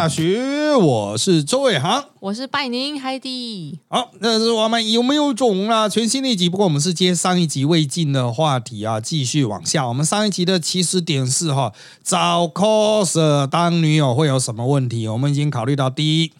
大学，我是周伟航，我是拜宁海蒂。好，那是我们有没有种啊？全新的一集，不过我们是接上一集未尽的话题啊，继续往下。我们上一集的起始点是哈，找 coser 当女友会有什么问题？我们已经考虑到第一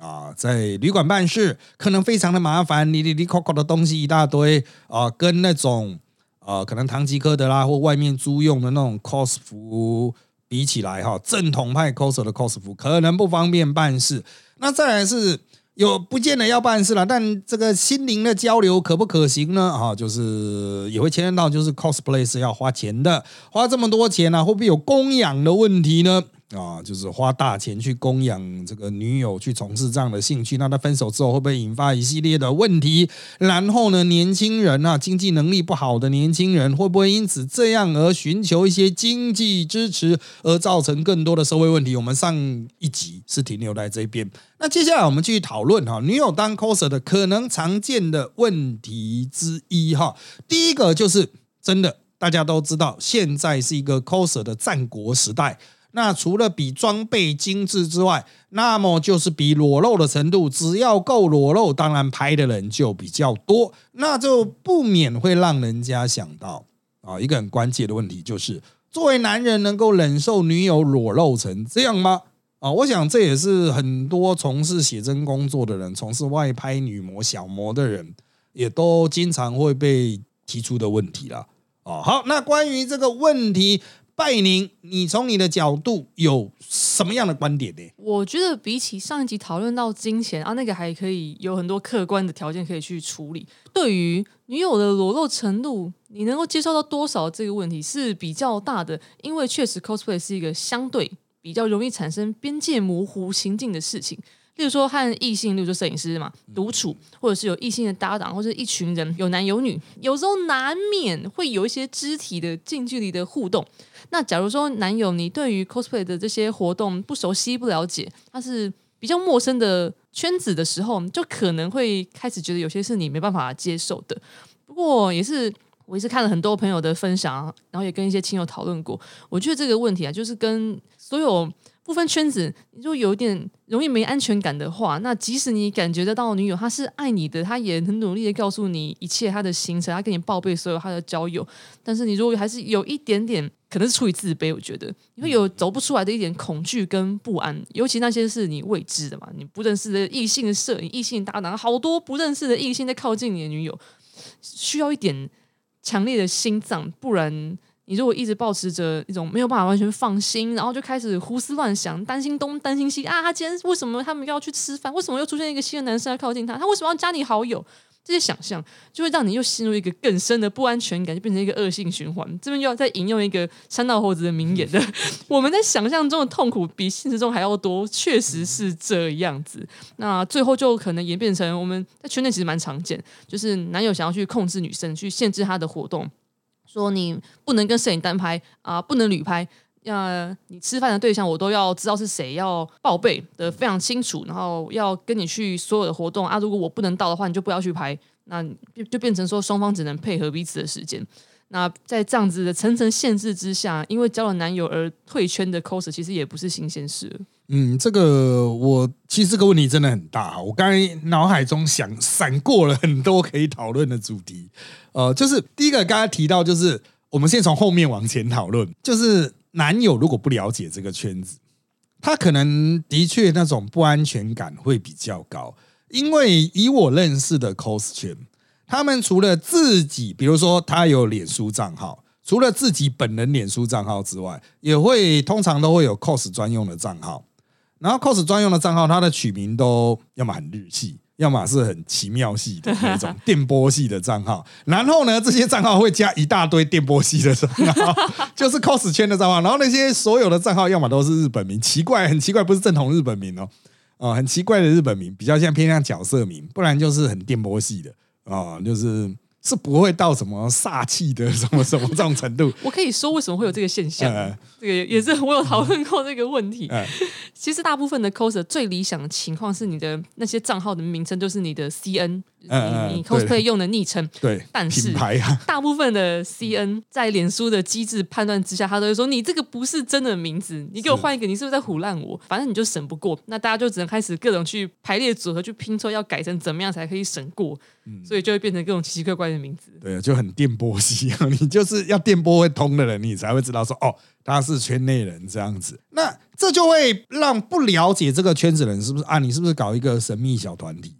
啊，在旅馆办事可能非常的麻烦，你你你 coco 的东西一大堆啊，跟那种呃可能唐吉诃德啦或外面租用的那种 cos 服。比起来哈，正统派 coser 的 cos 服可能不方便办事。那再来是有不见得要办事了，但这个心灵的交流可不可行呢？啊，就是也会牵连到，就是 cosplay 是要花钱的，花这么多钱呢，会不会有供养的问题呢？啊，就是花大钱去供养这个女友去从事这样的兴趣，那他分手之后会不会引发一系列的问题？然后呢，年轻人啊，经济能力不好的年轻人会不会因此这样而寻求一些经济支持，而造成更多的社会问题？我们上一集是停留在这边，那接下来我们继续讨论哈，女友当 coser 的可能常见的问题之一哈，第一个就是真的大家都知道，现在是一个 coser 的战国时代。那除了比装备精致之外，那么就是比裸露的程度，只要够裸露，当然拍的人就比较多，那就不免会让人家想到啊，一个很关键的问题就是，作为男人能够忍受女友裸露成这样吗？啊，我想这也是很多从事写真工作的人，从事外拍女模、小模的人，也都经常会被提出的问题了。哦，好，那关于这个问题。拜宁，你从你的角度有什么样的观点呢？我觉得比起上一集讨论到金钱啊，那个还可以有很多客观的条件可以去处理。对于女友的裸露程度，你能够接受到多少这个问题是比较大的，因为确实 cosplay 是一个相对比较容易产生边界模糊情境的事情。例如说和异性，例如说摄影师嘛，独处，或者是有异性的搭档，或者一群人有男有女，有时候难免会有一些肢体的近距离的互动。那假如说男友你对于 cosplay 的这些活动不熟悉、不了解，他是比较陌生的圈子的时候，就可能会开始觉得有些是你没办法接受的。不过也是，我也是看了很多朋友的分享，然后也跟一些亲友讨论过，我觉得这个问题啊，就是跟所有。不分圈子，你就有点容易没安全感的话，那即使你感觉得到女友她是爱你的，她也很努力的告诉你一切她的行程，她跟你报备所有她的交友，但是你如果还是有一点点，可能是出于自卑，我觉得你会有走不出来的一点恐惧跟不安，尤其那些是你未知的嘛，你不认识的异性的摄影、异性搭档，好多不认识的异性在靠近你的女友，需要一点强烈的心脏，不然。你如果一直保持着一种没有办法完全放心，然后就开始胡思乱想，担心东担心西啊，他今天为什么他们要去吃饭？为什么又出现一个新的男生来靠近他？他为什么要加你好友？这些想象就会让你又陷入一个更深的不安全感，就变成一个恶性循环。这边又要再引用一个山道猴子的名言的：我们在想象中的痛苦比现实中还要多，确实是这样子。那最后就可能演变成我们在圈内其实蛮常见，就是男友想要去控制女生，去限制她的活动。说你不能跟摄影单拍啊，不能旅拍。要你吃饭的对象，我都要知道是谁，要报备的非常清楚。然后要跟你去所有的活动啊，如果我不能到的话，你就不要去拍。那就就变成说双方只能配合彼此的时间。那在这样子的层层限制之下，因为交了男友而退圈的 cos 其实也不是新鲜事。嗯，这个我其实这个问题真的很大。我刚才脑海中想闪过了很多可以讨论的主题。呃，就是第一个刚才提到，就是我们先从后面往前讨论，就是男友如果不了解这个圈子，他可能的确那种不安全感会比较高。因为以我认识的 cos 圈，他们除了自己，比如说他有脸书账号，除了自己本人脸书账号之外，也会通常都会有 cos 专用的账号。然后 cos 专用的账号，它的取名都要么很日系。要么是很奇妙系的那种电波系的账号，然后呢，这些账号会加一大堆电波系的账号，就是 cos 圈的账号。然后那些所有的账号，要么都是日本名，奇怪，很奇怪，不是正统日本名哦，哦，很奇怪的日本名，比较像偏向角色名，不然就是很电波系的啊，就是。是不会到什么煞气的什么什么这种程度。我可以说为什么会有这个现象？这个也是我有讨论过这个问题。其实大部分的 coser 最理想的情况是你的那些账号的名称就是你的 CN，你你 cosplay 用的昵称。对，但是品牌啊，大部分的 CN 在脸书的机制判断之下，他都会说你这个不是真的名字，你给我换一个，你是不是在唬烂我？反正你就审不过，那大家就只能开始各种去排列组合，去拼凑，要改成怎么样才可以审过，所以就会变成各种奇奇怪怪的名字。对，就很电波系，你就是要电波会通的人，你才会知道说哦，他是圈内人这样子。那这就会让不了解这个圈子的人是不是啊？你是不是搞一个神秘小团体？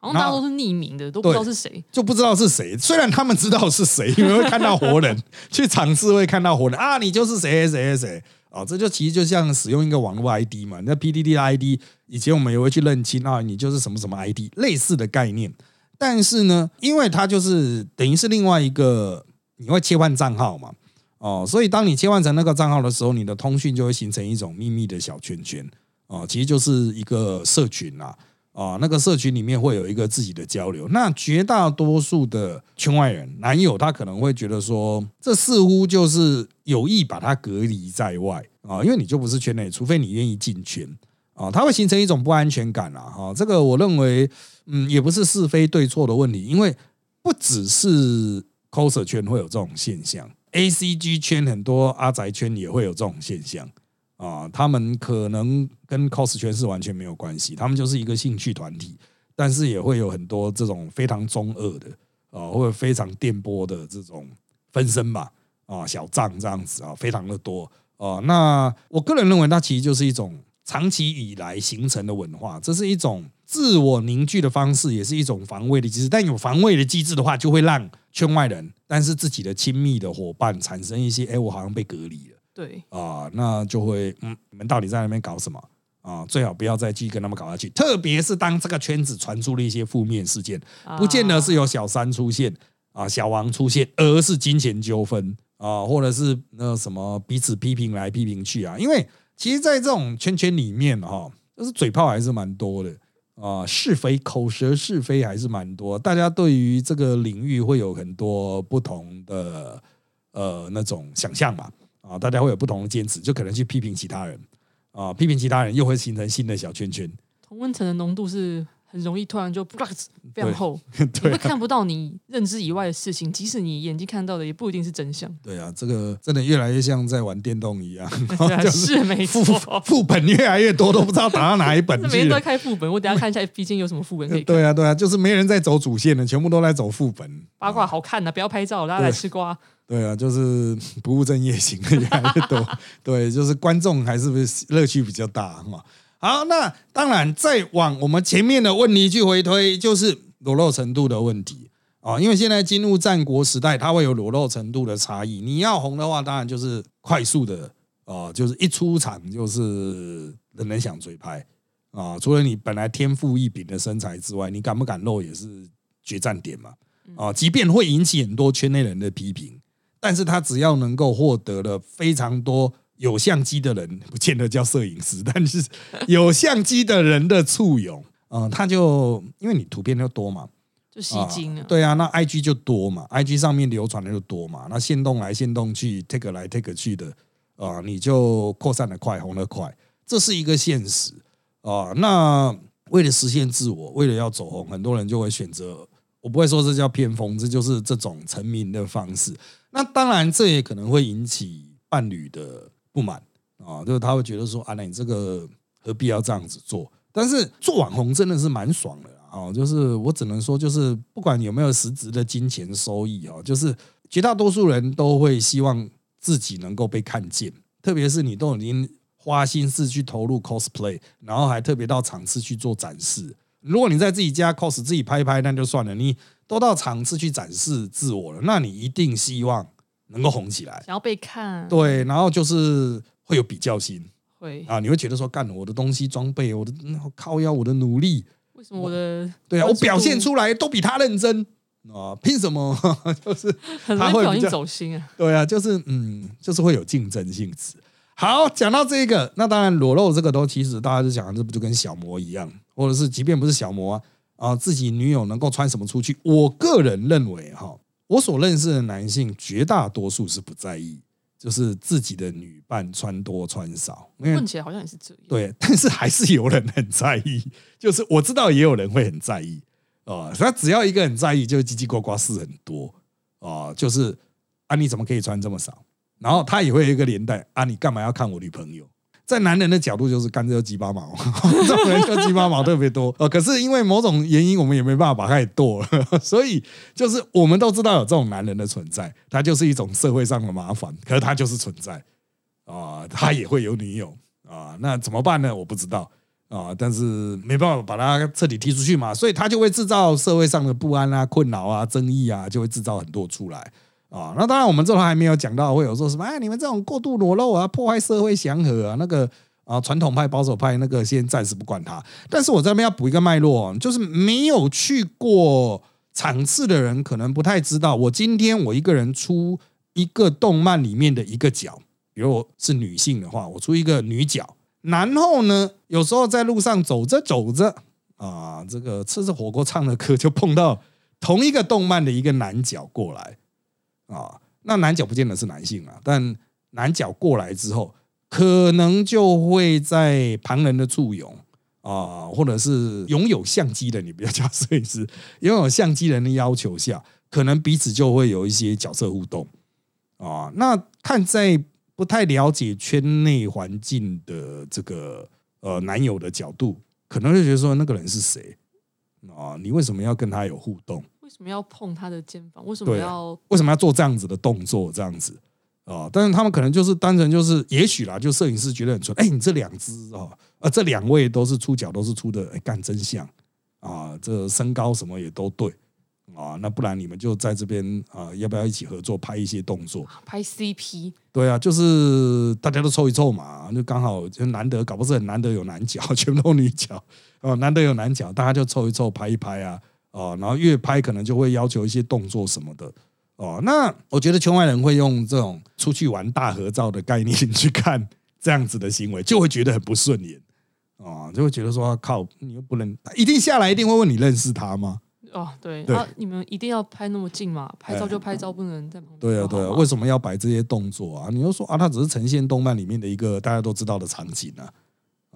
好像大家都是匿名的，都不知道是谁，就不知道是谁。虽然他们知道是谁，因为会看到活人，去尝试会看到活人啊，你就是谁谁谁谁哦，这就其实就像使用一个网络 ID 嘛。那 PDD 的 ID 以前我们也会去认清啊，你就是什么什么 ID，类似的概念。但是呢，因为它就是等于是另外一个，你会切换账号嘛？哦，所以当你切换成那个账号的时候，你的通讯就会形成一种秘密的小圈圈哦，其实就是一个社群啦。啊，那个社群里面会有一个自己的交流。那绝大多数的圈外人男友，他可能会觉得说，这似乎就是有意把他隔离在外啊，因为你就不是圈内，除非你愿意进圈啊，他会形成一种不安全感啊。哈，这个我认为，嗯，也不是是非对错的问题，因为不只是 coser 圈会有这种现象，A C G 圈很多阿宅圈也会有这种现象。啊，他们可能跟 cos 圈是完全没有关系，他们就是一个兴趣团体，但是也会有很多这种非常中二的啊，或者非常电波的这种分身吧，啊，小账这样子啊，非常的多啊。那我个人认为，它其实就是一种长期以来形成的文化，这是一种自我凝聚的方式，也是一种防卫的机制。但有防卫的机制的话，就会让圈外人，但是自己的亲密的伙伴产生一些，哎，我好像被隔离了。对啊，那就会嗯，你们到底在那边搞什么啊？最好不要再继续跟他们搞下去。特别是当这个圈子传出了一些负面事件，不见得是有小三出现啊，小王出现，而是金钱纠纷啊，或者是那什么彼此批评来批评去啊。因为其实，在这种圈圈里面哈，就是嘴炮还是蛮多的啊，是非口舌是非还是蛮多。大家对于这个领域会有很多不同的呃那种想象嘛。啊，大家会有不同的坚持，就可能去批评其他人啊，批评其他人又会形成新的小圈圈。同温层的浓度是很容易突然就非常厚，对，会看不到你认知以外的事情，即使你眼睛看到的也不一定是真相。对啊，这个真的越来越像在玩电动一样，是没错，副本越来越多，都不知道打到哪一本 去。每天都在开副本，我等下看一下 B 间有什么副本可以。对啊，对啊，就是没人在走主线的，全部都在走副本。八卦好看的，不要拍照，大家来吃瓜。对啊，就是 不务正业型的越来越多。对，就是观众还是不是乐趣比较大哈？好，那当然再往我们前面的问题去回推，就是裸露程度的问题啊。因为现在进入战国时代，它会有裸露程度的差异。你要红的话，当然就是快速的啊，就是一出场就是人人想追拍啊。除了你本来天赋异禀的身材之外，你敢不敢露也是决战点嘛啊。即便会引起很多圈内人的批评。但是他只要能够获得了非常多有相机的人，不见得叫摄影师，但是有相机的人的簇拥，嗯，他就因为你图片就多嘛，就吸睛了。对啊，那 I G 就多嘛，I G 上面流传的就多嘛，那线动来线动去，take 来 take 去的，啊，你就扩散的快，红的快，这是一个现实啊。那为了实现自我，为了要走红，很多人就会选择，我不会说这叫偏锋，这就是这种成名的方式。那当然，这也可能会引起伴侣的不满啊，就是他会觉得说：“啊，那你这个何必要这样子做？”但是做网红真的是蛮爽的啊，就是我只能说，就是不管有没有实质的金钱收益啊，就是绝大多数人都会希望自己能够被看见，特别是你都已经花心思去投入 cosplay，然后还特别到场次去做展示。如果你在自己家 cos 自己拍拍，那就算了，你。都到场次去展示自我了，那你一定希望能够红起来，想要被看。对，然后就是会有比较心，会啊，你会觉得说，干我的东西装备，我的靠腰，我的努力，为什么我的对啊，我表现出来都比他认真啊？凭什么？就是他会比较走心啊。对啊，就是嗯，就是会有竞争性质。好，讲到这个，那当然裸露这个都其实大家就讲，这不就跟小模一样，或者是即便不是小模啊。啊，自己女友能够穿什么出去？我个人认为，哈，我所认识的男性绝大多数是不在意就是自己的女伴穿多穿少，问起来好像也是这样。对，但是还是有人很在意，就是我知道也有人会很在意啊。他只要一个很在意，就叽叽呱呱事很多啊。就是啊，你怎么可以穿这么少？然后他也会有一个连带啊，你干嘛要看我女朋友？在男人的角度，就是干这鸡巴毛，这种人就鸡巴毛特别多呃，可是因为某种原因，我们也没办法把他给剁了，所以就是我们都知道有这种男人的存在，他就是一种社会上的麻烦，可是他就是存在啊，他也会有女友啊，那怎么办呢？我不知道啊，但是没办法把他彻底踢出去嘛，所以他就会制造社会上的不安啊、困扰啊、争议啊，就会制造很多出来。啊，那当然，我们这头还没有讲到会有说什么哎，你们这种过度裸露啊，破坏社会祥和啊，那个啊，传统派、保守派那个先暂时不管它。但是我这边要补一个脉络，就是没有去过场次的人可能不太知道，我今天我一个人出一个动漫里面的一个角，比如我是女性的话，我出一个女角，然后呢，有时候在路上走着走着啊，这个吃着火锅唱着歌，就碰到同一个动漫的一个男角过来。啊，那男角不见得是男性啊，但男角过来之后，可能就会在旁人的簇拥啊，或者是拥有相机的，你不要叫摄影师，拥有相机人的要求下，可能彼此就会有一些角色互动啊。那看在不太了解圈内环境的这个呃男友的角度，可能会觉得说那个人是谁啊？你为什么要跟他有互动？为什么要碰他的肩膀？为什么要为什么要做这样子的动作？这样子啊？但是他们可能就是单纯就是，也许啦，就摄影师觉得很蠢。哎，你这两只啊，呃，这两位都是出脚都是出的，哎，干真像啊！这身高什么也都对啊。那不然你们就在这边啊，要不要一起合作拍一些动作？拍 CP？对啊，就是大家都凑一凑嘛，就刚好就难得，搞不是很难得有男角，全部都女角哦，难得有男角，大家就凑一凑拍一拍啊。哦，然后越拍可能就会要求一些动作什么的哦。那我觉得圈外人会用这种出去玩大合照的概念 去看这样子的行为，就会觉得很不顺眼啊，就会觉得说靠，你又不能一定下来，一定会问你认识他吗？哦，对，啊，你们一定要拍那么近嘛？拍照就拍照，不能在旁边。对啊，对啊，为什么要摆这些动作啊？你又说啊，它只是呈现动漫里面的一个大家都知道的场景啊。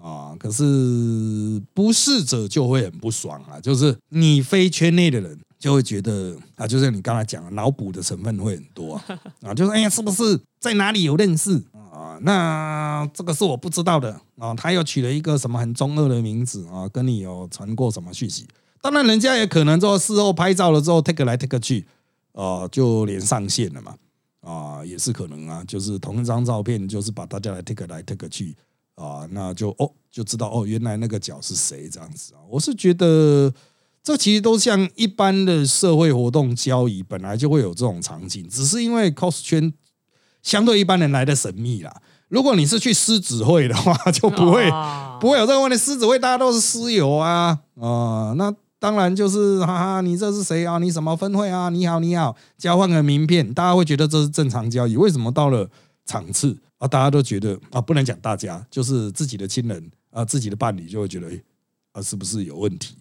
啊，可是不适者就会很不爽啊！就是你非圈内的人就会觉得啊，就像你刚才讲的，脑补的成分会很多啊 啊，就是哎呀，是不是在哪里有认识啊？那这个是我不知道的啊，他又取了一个什么很中二的名字啊，跟你有传过什么讯息？当然，人家也可能做事后拍照了之后 take 来 take 去啊，就连上线了嘛啊，也是可能啊，就是同一张照片，就是把大家来 take 来 take 去。啊，那就哦，就知道哦，原来那个角是谁这样子啊？我是觉得这其实都像一般的社会活动交易，本来就会有这种场景，只是因为 cos 圈相对一般人来的神秘啦。如果你是去狮子会的话，就不会不会有这个问题。狮子会大家都是私友啊啊，那当然就是哈哈，你这是谁啊？你什么分会啊？你好，你好，交换个名片，大家会觉得这是正常交易。为什么到了场次？啊，大家都觉得啊，不能讲大家，就是自己的亲人啊，自己的伴侣就会觉得，啊，是不是有问题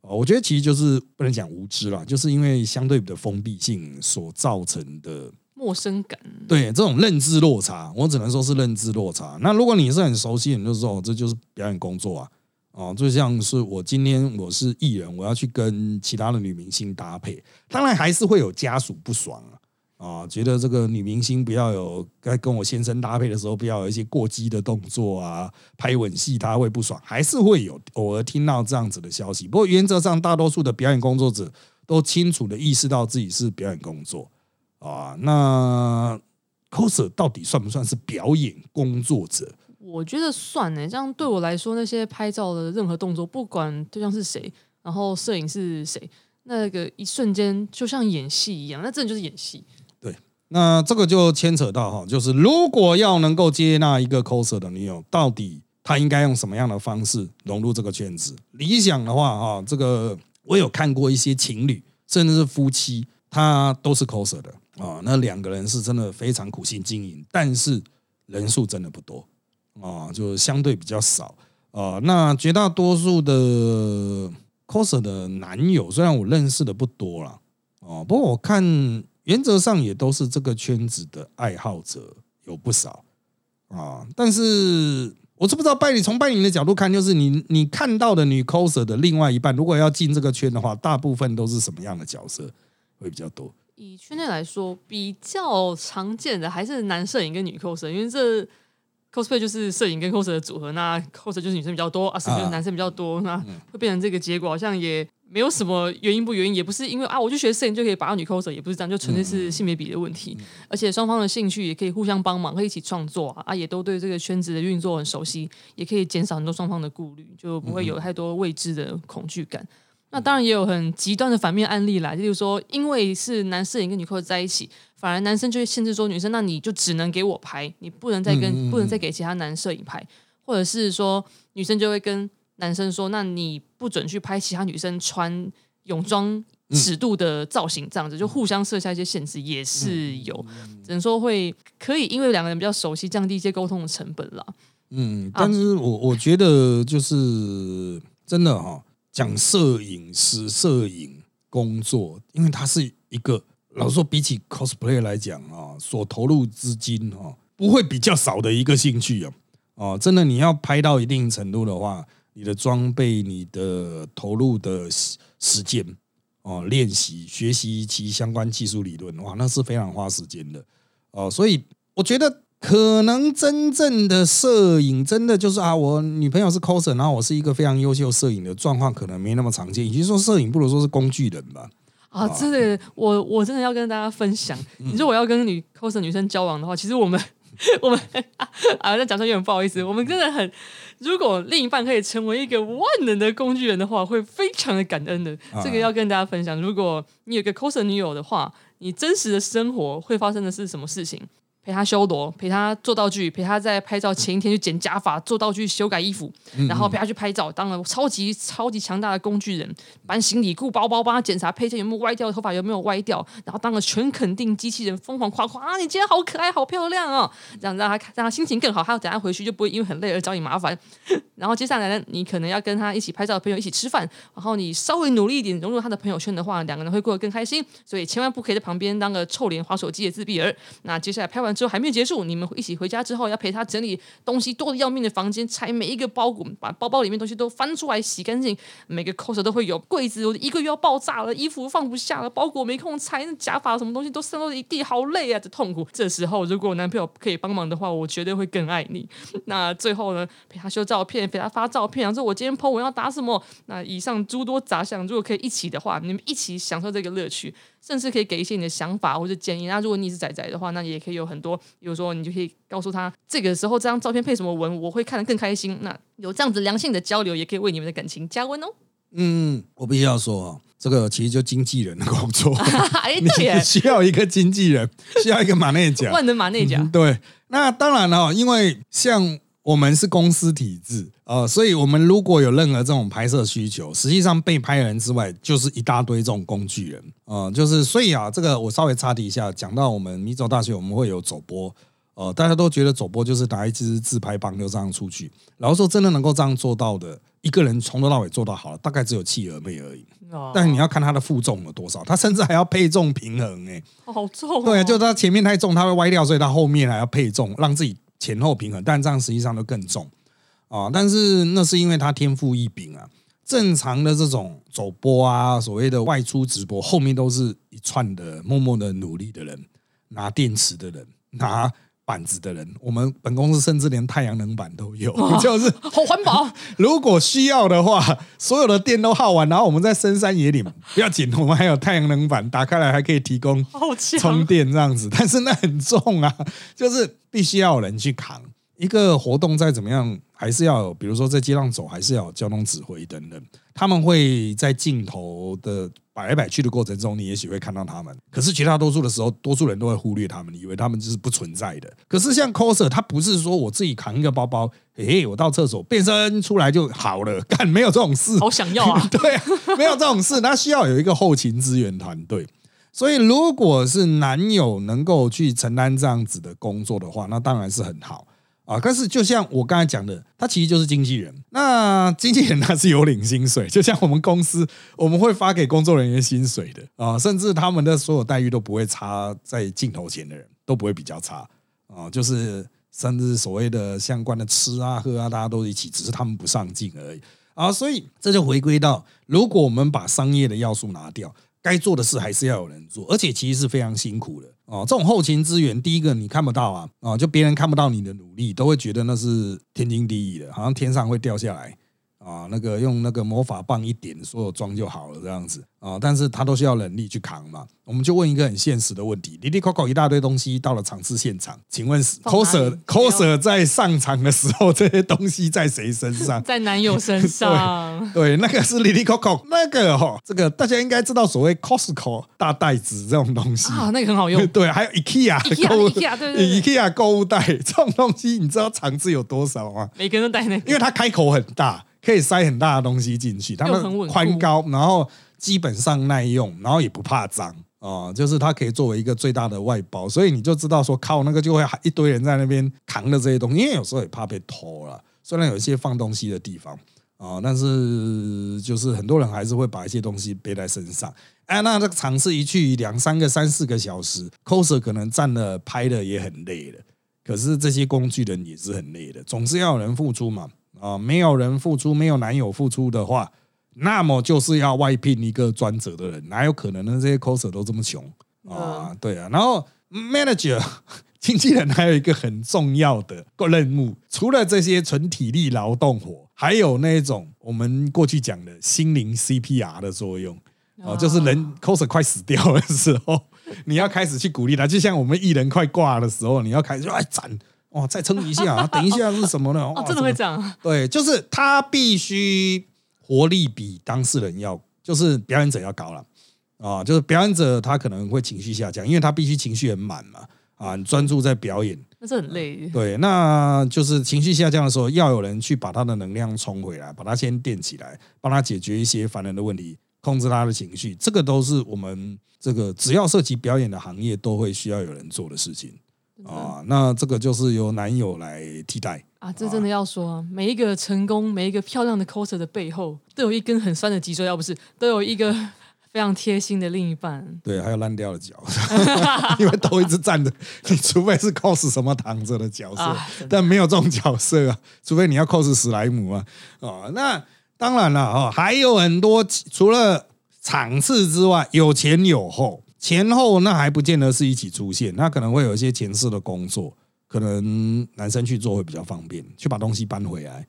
啊？我觉得其实就是不能讲无知啦，就是因为相对的封闭性所造成的陌生感。对这种认知落差，我只能说是认知落差。那如果你是很熟悉，你就说这就是表演工作啊，哦，就像是我今天我是艺人，我要去跟其他的女明星搭配，当然还是会有家属不爽啊。啊，觉得这个女明星不要有该跟我先生搭配的时候，不要有一些过激的动作啊，拍吻戏他会不爽，还是会有偶尔听到这样子的消息。不过原则上，大多数的表演工作者都清楚的意识到自己是表演工作啊。那 coser 到底算不算是表演工作者？我觉得算呢。这样对我来说，那些拍照的任何动作，不管对象是谁，然后摄影是谁，那个一瞬间就像演戏一样，那真的就是演戏。那这个就牵扯到哈，就是如果要能够接纳一个 coser 的女友，到底他应该用什么样的方式融入这个圈子？理想的话哈，这个我有看过一些情侣，甚至是夫妻，他都是 coser 的啊。那两个人是真的非常苦心经营，但是人数真的不多啊，就相对比较少啊。那绝大多数的 coser 的男友，虽然我认识的不多了哦，不过我看。原则上也都是这个圈子的爱好者，有不少啊。但是我是不知道拜你从拜你的角度看，就是你你看到的女 coser 的另外一半，如果要进这个圈的话，大部分都是什么样的角色会比较多？以圈内来说，比较常见的还是男摄影跟女 coser，因为这 cosplay 就是摄影跟 coser 的组合，那 coser 就是女生比较多，啊，摄影就是男生比较多，那会变成这个结果，好像也没有什么原因不原因，也不是因为啊，我去学摄影就可以把女 coser，也不是这样，就纯粹是性别比的问题，而且双方的兴趣也可以互相帮忙，可以一起创作啊，啊，也都对这个圈子的运作很熟悉，也可以减少很多双方的顾虑，就不会有太多未知的恐惧感。那当然也有很极端的反面案例啦，例如说，因为是男摄影跟女 cos 在一起，反而男生就会限制说女生，那你就只能给我拍，你不能再跟不能再给其他男摄影拍，或者是说女生就会跟男生说，那你不准去拍其他女生穿泳装尺度的造型，这样子就互相设下一些限制，也是有，只能说会可以因为两个人比较熟悉，降低一些沟通的成本啦。嗯，但是我我觉得就是真的哈。讲摄影师、摄影工作，因为它是一个，老实说，比起 cosplay 来讲啊，所投入资金啊，不会比较少的一个兴趣啊。哦，真的，你要拍到一定程度的话，你的装备、你的投入的时间哦，练习、学习其相关技术理论，哇，那是非常花时间的哦。所以，我觉得。可能真正的摄影，真的就是啊，我女朋友是 coser，然后我是一个非常优秀摄影的状况，可能没那么常见。也就是说，摄影不如说是工具人吧。啊，真的，我我真的要跟大家分享，你说我要跟女 coser 女生交往的话，其实我们 我们 啊，那讲出来有点不好意思，我们真的很，如果另一半可以成为一个万能的工具人的话，会非常的感恩的。这个要跟大家分享，如果你有个 coser 女友的话，你真实的生活会发生的是什么事情？陪他修罗，陪他做道具，陪他在拍照前一天去剪假发、做道具、修改衣服，然后陪他去拍照，当了超级超级强大的工具人，搬行李、顾包包，帮他检查配件有没有歪掉，头发有没有歪掉，然后当了全肯定机器人，疯狂夸夸啊！你今天好可爱，好漂亮哦！这样让他让他心情更好，他等下回去就不会因为很累而找你麻烦。然后接下来呢，你可能要跟他一起拍照的朋友一起吃饭，然后你稍微努力一点融入他的朋友圈的话，两个人会过得更开心。所以千万不可以在旁边当个臭脸、滑手机的自闭儿。那接下来拍完。之后还没有结束，你们一起回家之后要陪他整理东西多的要命的房间，拆每一个包裹，把包包里面东西都翻出来洗干净。每个 cos 都会有柜子，我一个月要爆炸了，衣服放不下了，包裹没空拆，那假发什么东西都散落一地，好累啊，这痛苦。这时候如果男朋友可以帮忙的话，我绝对会更爱你。那最后呢，陪他修照片，陪他发照片，说我今天 po 文要打什么？那以上诸多杂项，如果可以一起的话，你们一起享受这个乐趣。甚至可以给一些你的想法或者建议。那如果你是仔仔的话，那你也可以有很多，比如说你就可以告诉他，这个时候这张照片配什么文，我会看得更开心。那有这样子良性的交流，也可以为你们的感情加温哦。嗯，我必须要说，这个其实就经纪人的工作，你需要一个经纪人，需要一个马内甲，万能马内甲。对，那当然了，因为像。我们是公司体制，呃，所以我们如果有任何这种拍摄需求，实际上被拍人之外，就是一大堆这种工具人，呃，就是所以啊，这个我稍微插题一下，讲到我们米走大学，我们会有走播，呃，大家都觉得走播就是拿一支自拍棒就这样出去，然后说真的能够这样做到的，一个人从头到尾做到好了，大概只有企鹅妹而已。但是你要看他的负重有多少，他甚至还要配重平衡，哎，好重，对，就他前面太重，他会歪掉，所以他后面还要配重，让自己。前后平衡，但这样实际上都更重啊！但是那是因为他天赋异禀啊。正常的这种走播啊，所谓的外出直播，后面都是一串的默默的努力的人，拿电池的人，拿。板子的人，我们本公司甚至连太阳能板都有，就是好环保。如果需要的话，所有的电都耗完，然后我们在深山野岭不要紧，我们还有太阳能板，打开来还可以提供充电这样子。但是那很重啊，就是必须要有人去扛。一个活动再怎么样，还是要有，比如说在街上走，还是要有交通指挥等等。他们会在镜头的摆来摆去的过程中，你也许会看到他们。可是绝大多数的时候，多数人都会忽略他们，以为他们就是不存在的。可是像 coser，他不是说我自己扛一个包包，诶，我到厕所变身出来就好了，干没有这种事。好想要啊！对啊，没有这种事，他需要有一个后勤支援团队。所以，如果是男友能够去承担这样子的工作的话，那当然是很好。啊，但是就像我刚才讲的，他其实就是经纪人。那经纪人他是有领薪水，就像我们公司，我们会发给工作人员薪水的啊，甚至他们的所有待遇都不会差在镜头前的人，都不会比较差啊，就是甚至所谓的相关的吃啊喝啊，大家都一起，只是他们不上进而已啊。所以这就回归到，如果我们把商业的要素拿掉，该做的事还是要有人做，而且其实是非常辛苦的哦。这种后勤资源，第一个你看不到啊，啊，就别人看不到你的努力，都会觉得那是天经地义的，好像天上会掉下来。啊，那个用那个魔法棒一点，所有装就好了，这样子啊，但是他都需要人力去扛嘛。我们就问一个很现实的问题：，滴滴 Coco 一大堆东西到了场次现场，请问 coser coser 在上场的时候，这些东西在谁身上？在男友身上。对，那个是滴滴 Coco，那个哈，这个大家应该知道，所谓 Costco 大袋子这种东西啊，那个很好用。对，还有 IKEA 购物 IKEA 购物袋这种东西，你知道场次有多少吗？每个人都带那个，因为它开口很大。可以塞很大的东西进去，它们宽高，然后基本上耐用，然后也不怕脏啊，就是它可以作为一个最大的外包，所以你就知道说靠那个就会一堆人在那边扛着这些东西，因为有时候也怕被偷了。虽然有一些放东西的地方啊，但是就是很多人还是会把一些东西背在身上。哎，那这个场次一去两三个、三四个小时，coser 可能站了拍的也很累了，可是这些工具人也是很累的，总是要有人付出嘛。啊，没有人付出，没有男友付出的话，那么就是要外聘一个专责的人，哪有可能呢？这些 coser 都这么穷啊，对啊。然后 manager 经纪人还有一个很重要的任务，除了这些纯体力劳动活，还有那种我们过去讲的心灵 CPR 的作用啊，就是人 coser 快死掉的时候，你要开始去鼓励他，就像我们艺人快挂的时候，你要开始说哎赞。哇，再撑一下，等一下是什么呢？哦，真的会这样？对，就是他必须活力比当事人要，就是表演者要高了啊。就是表演者他可能会情绪下降，因为他必须情绪很满嘛啊，专注在表演，那是很累。对，那就是情绪下降的时候，要有人去把他的能量冲回来，把他先垫起来，帮他解决一些烦人的问题，控制他的情绪。这个都是我们这个只要涉及表演的行业，都会需要有人做的事情。啊，那这个就是由男友来替代啊！这真的要说，每一个成功，每一个漂亮的 coser 的背后，都有一根很酸的脊椎，要不是都有一个 非常贴心的另一半。对，还有烂掉的脚，因为都一直站着，你除非是 cos 什么躺着的角色，但没有这种角色啊，除非你要 cos 史莱姆啊。哦，那当然了哦，还有很多除了场次之外，有前有后。前后那还不见得是一起出现，那可能会有一些前世的工作，可能男生去做会比较方便，去把东西搬回来，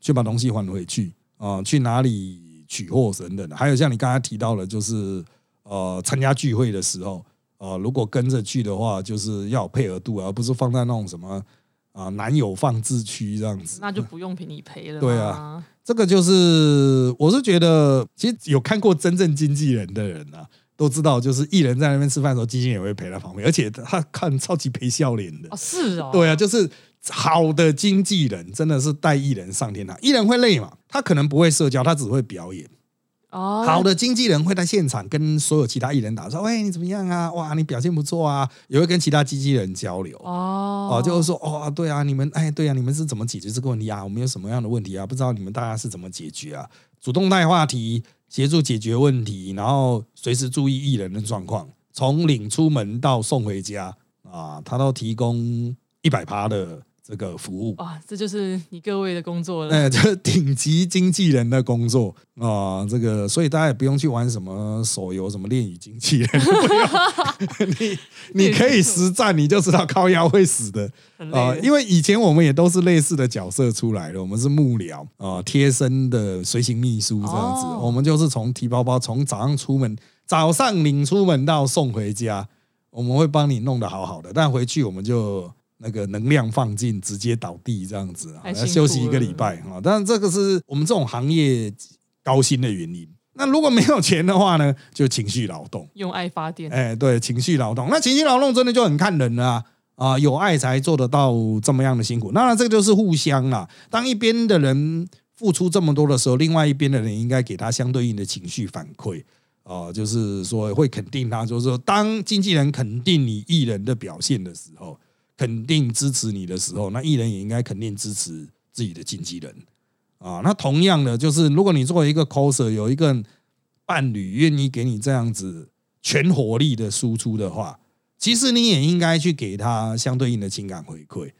去把东西还回去啊，去哪里取货等等的。还有像你刚才提到的，就是呃参加聚会的时候，呃如果跟着去的话，就是要配合度，而不是放在那种什么啊男友放置区这样子，那就不用理赔了。对啊，这个就是我是觉得，其实有看过真正经纪人的人啊。都知道，就是艺人在那边吃饭的时候，经纪人也会陪在旁边，而且他看超级陪笑脸的。哦，是哦。对啊，就是好的经纪人真的是带艺人上天堂。艺人会累嘛？他可能不会社交，他只会表演。哦。好的经纪人会在现场跟所有其他艺人打说：“喂，你怎么样啊？哇，你表现不错啊！”也会跟其他经纪人交流。哦。哦，就是说，哦，对啊，你们，哎，对啊，你们是怎么解决这个问题啊？我们有什么样的问题啊？不知道你们大家是怎么解决啊？主动带话题。协助解决问题，然后随时注意艺人的状况，从领出门到送回家啊，他都提供一百趴的这个服务。哇，这就是你各位的工作了。哎，这顶级经纪人的工作啊，这个所以大家也不用去玩什么手游，什么恋与经纪人，你你可以实战，你就知道靠腰会死的 啊。因为以前我们也都是类似的角色出来的，我们是幕僚啊，贴身的随行秘书这样子。我们就是从提包包，从早上出门，早上领出门到送回家，我们会帮你弄得好好的，但回去我们就。那个能量放尽，直接倒地这样子啊，要休息一个礼拜啊。当然，这个是我们这种行业高薪的原因。那如果没有钱的话呢，就情绪劳动，用爱发电。哎，对，情绪劳动。那情绪劳动真的就很看人了啊！有爱才做得到这么样的辛苦。当然，这个就是互相啦。当一边的人付出这么多的时候，另外一边的人应该给他相对应的情绪反馈啊，就是说会肯定他，就是说当经纪人肯定你艺人的表现的时候。肯定支持你的时候，那艺人也应该肯定支持自己的经纪人啊。那同样的，就是如果你作为一个 coser，有一个伴侣愿意给你这样子全火力的输出的话，其实你也应该去给他相对应的情感回馈。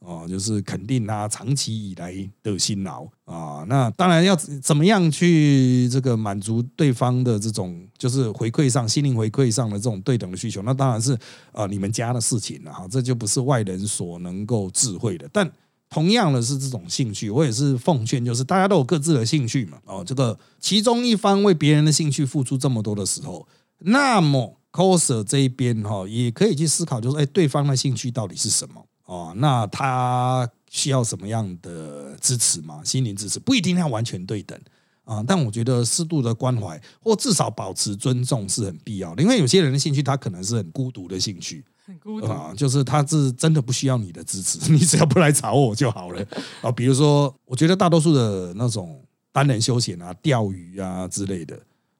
哦，就是肯定他长期以来的辛劳啊。那当然要怎么样去这个满足对方的这种就是回馈上心灵回馈上的这种对等的需求，那当然是啊你们家的事情了哈，这就不是外人所能够智慧的。但同样的是这种兴趣，我也是奉劝，就是大家都有各自的兴趣嘛。哦，这个其中一方为别人的兴趣付出这么多的时候，那么 coser 这一边哈也可以去思考，就是哎对方的兴趣到底是什么。哦，那他需要什么样的支持嘛？心灵支持不一定要完全对等啊，但我觉得适度的关怀或至少保持尊重是很必要的。因为有些人的兴趣，他可能是很孤独的兴趣，很孤独啊，就是他是真的不需要你的支持，你只要不来找我就好了啊。比如说，我觉得大多数的那种单人休闲啊、钓鱼啊之类的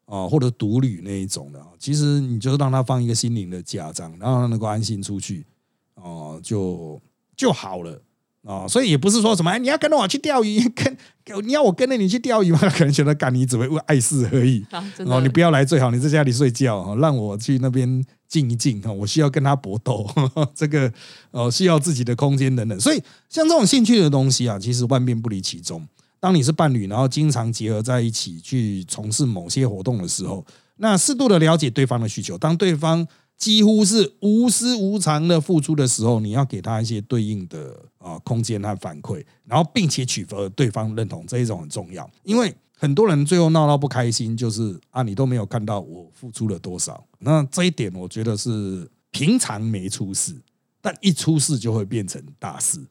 啊，或者独旅那一种的，其实你就让他放一个心灵的假章，然后他能够安心出去。哦，就就好了哦，所以也不是说什么，哎，你要跟着我去钓鱼，跟你要我跟着你去钓鱼吗？可能觉得干你只会为碍事而已。哦，你不要来最好，你在家里睡觉，让我去那边静一静哈。我需要跟他搏斗，这个哦需要自己的空间等等。所以像这种兴趣的东西啊，其实万变不离其宗。当你是伴侣，然后经常结合在一起去从事某些活动的时候，那适度的了解对方的需求，当对方。几乎是无私无偿的付出的时候，你要给他一些对应的啊空间和反馈，然后并且取得对方认同，这一种很重要。因为很多人最后闹到不开心，就是啊你都没有看到我付出了多少。那这一点我觉得是平常没出事，但一出事就会变成大事。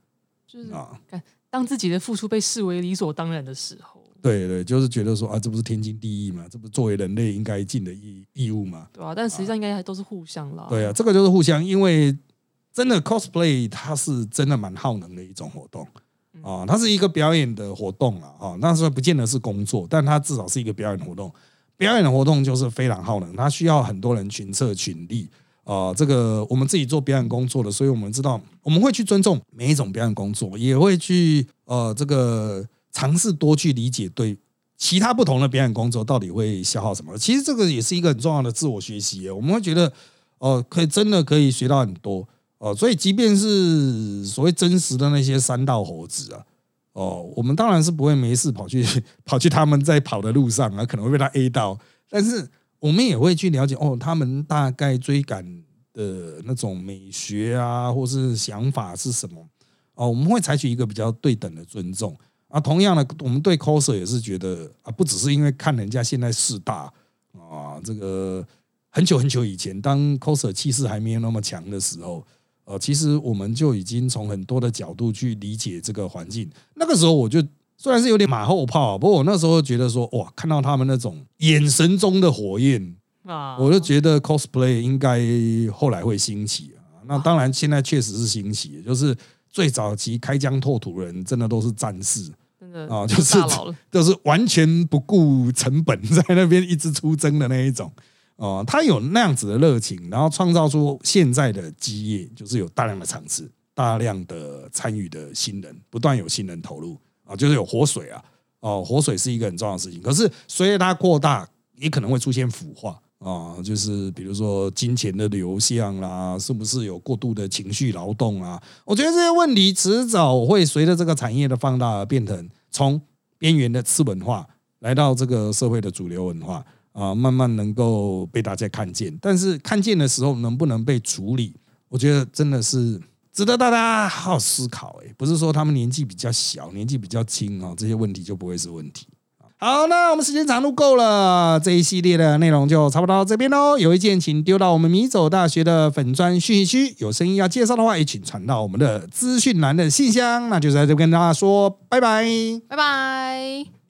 就是啊，当自己的付出被视为理所当然的时候。对对，就是觉得说啊，这不是天经地义嘛？这不作为人类应该尽的义义务嘛？对啊，但实际上应该还都是互相啦。对啊，这个就是互相，因为真的 cosplay 它是真的蛮耗能的一种活动啊，它是一个表演的活动啊，啊，那时不见得是工作，但它至少是一个表演活动。表演的活动就是非常耗能，它需要很多人群策群力啊。这个我们自己做表演工作的，所以我们知道我们会去尊重每一种表演工作，也会去呃这个。尝试多去理解对其他不同的表演工作到底会消耗什么，其实这个也是一个很重要的自我学习。我们会觉得，哦，可以真的可以学到很多哦。所以，即便是所谓真实的那些三道猴子啊，哦，我们当然是不会没事跑去 跑去他们在跑的路上啊，可能会被他 A 到。但是，我们也会去了解哦，他们大概追赶的那种美学啊，或是想法是什么哦。我们会采取一个比较对等的尊重。啊，同样的，我们对 coser 也是觉得啊，不只是因为看人家现在势大啊，这个很久很久以前，当 coser 气势还没有那么强的时候，呃，其实我们就已经从很多的角度去理解这个环境。那个时候，我就虽然是有点马后炮，不过我那时候觉得说，哇，看到他们那种眼神中的火焰啊，我就觉得 cosplay 应该后来会兴起啊。那当然，现在确实是兴起，就是最早期开疆拓土人，真的都是战士。啊，就是 就是完全不顾成本，在那边一直出征的那一种哦，他有那样子的热情，然后创造出现在的基业，就是有大量的场次、大量的参与的新人，不断有新人投入啊，就是有活水啊，哦，活水是一个很重要的事情。可是随着它扩大，也可能会出现腐化。啊，就是比如说金钱的流向啦，是不是有过度的情绪劳动啊？我觉得这些问题迟早会随着这个产业的放大而变成从边缘的次文化来到这个社会的主流文化啊，慢慢能够被大家看见。但是看见的时候能不能被处理，我觉得真的是值得大家好好思考。哎，不是说他们年纪比较小、年纪比较轻啊，这些问题就不会是问题。好，那我们时间长度够了，这一系列的内容就差不多到这边喽。有意见请丢到我们米走大学的粉砖讯息区，有声音要介绍的话，也请传到我们的资讯栏的信箱。那就在这跟大家说拜拜，拜拜。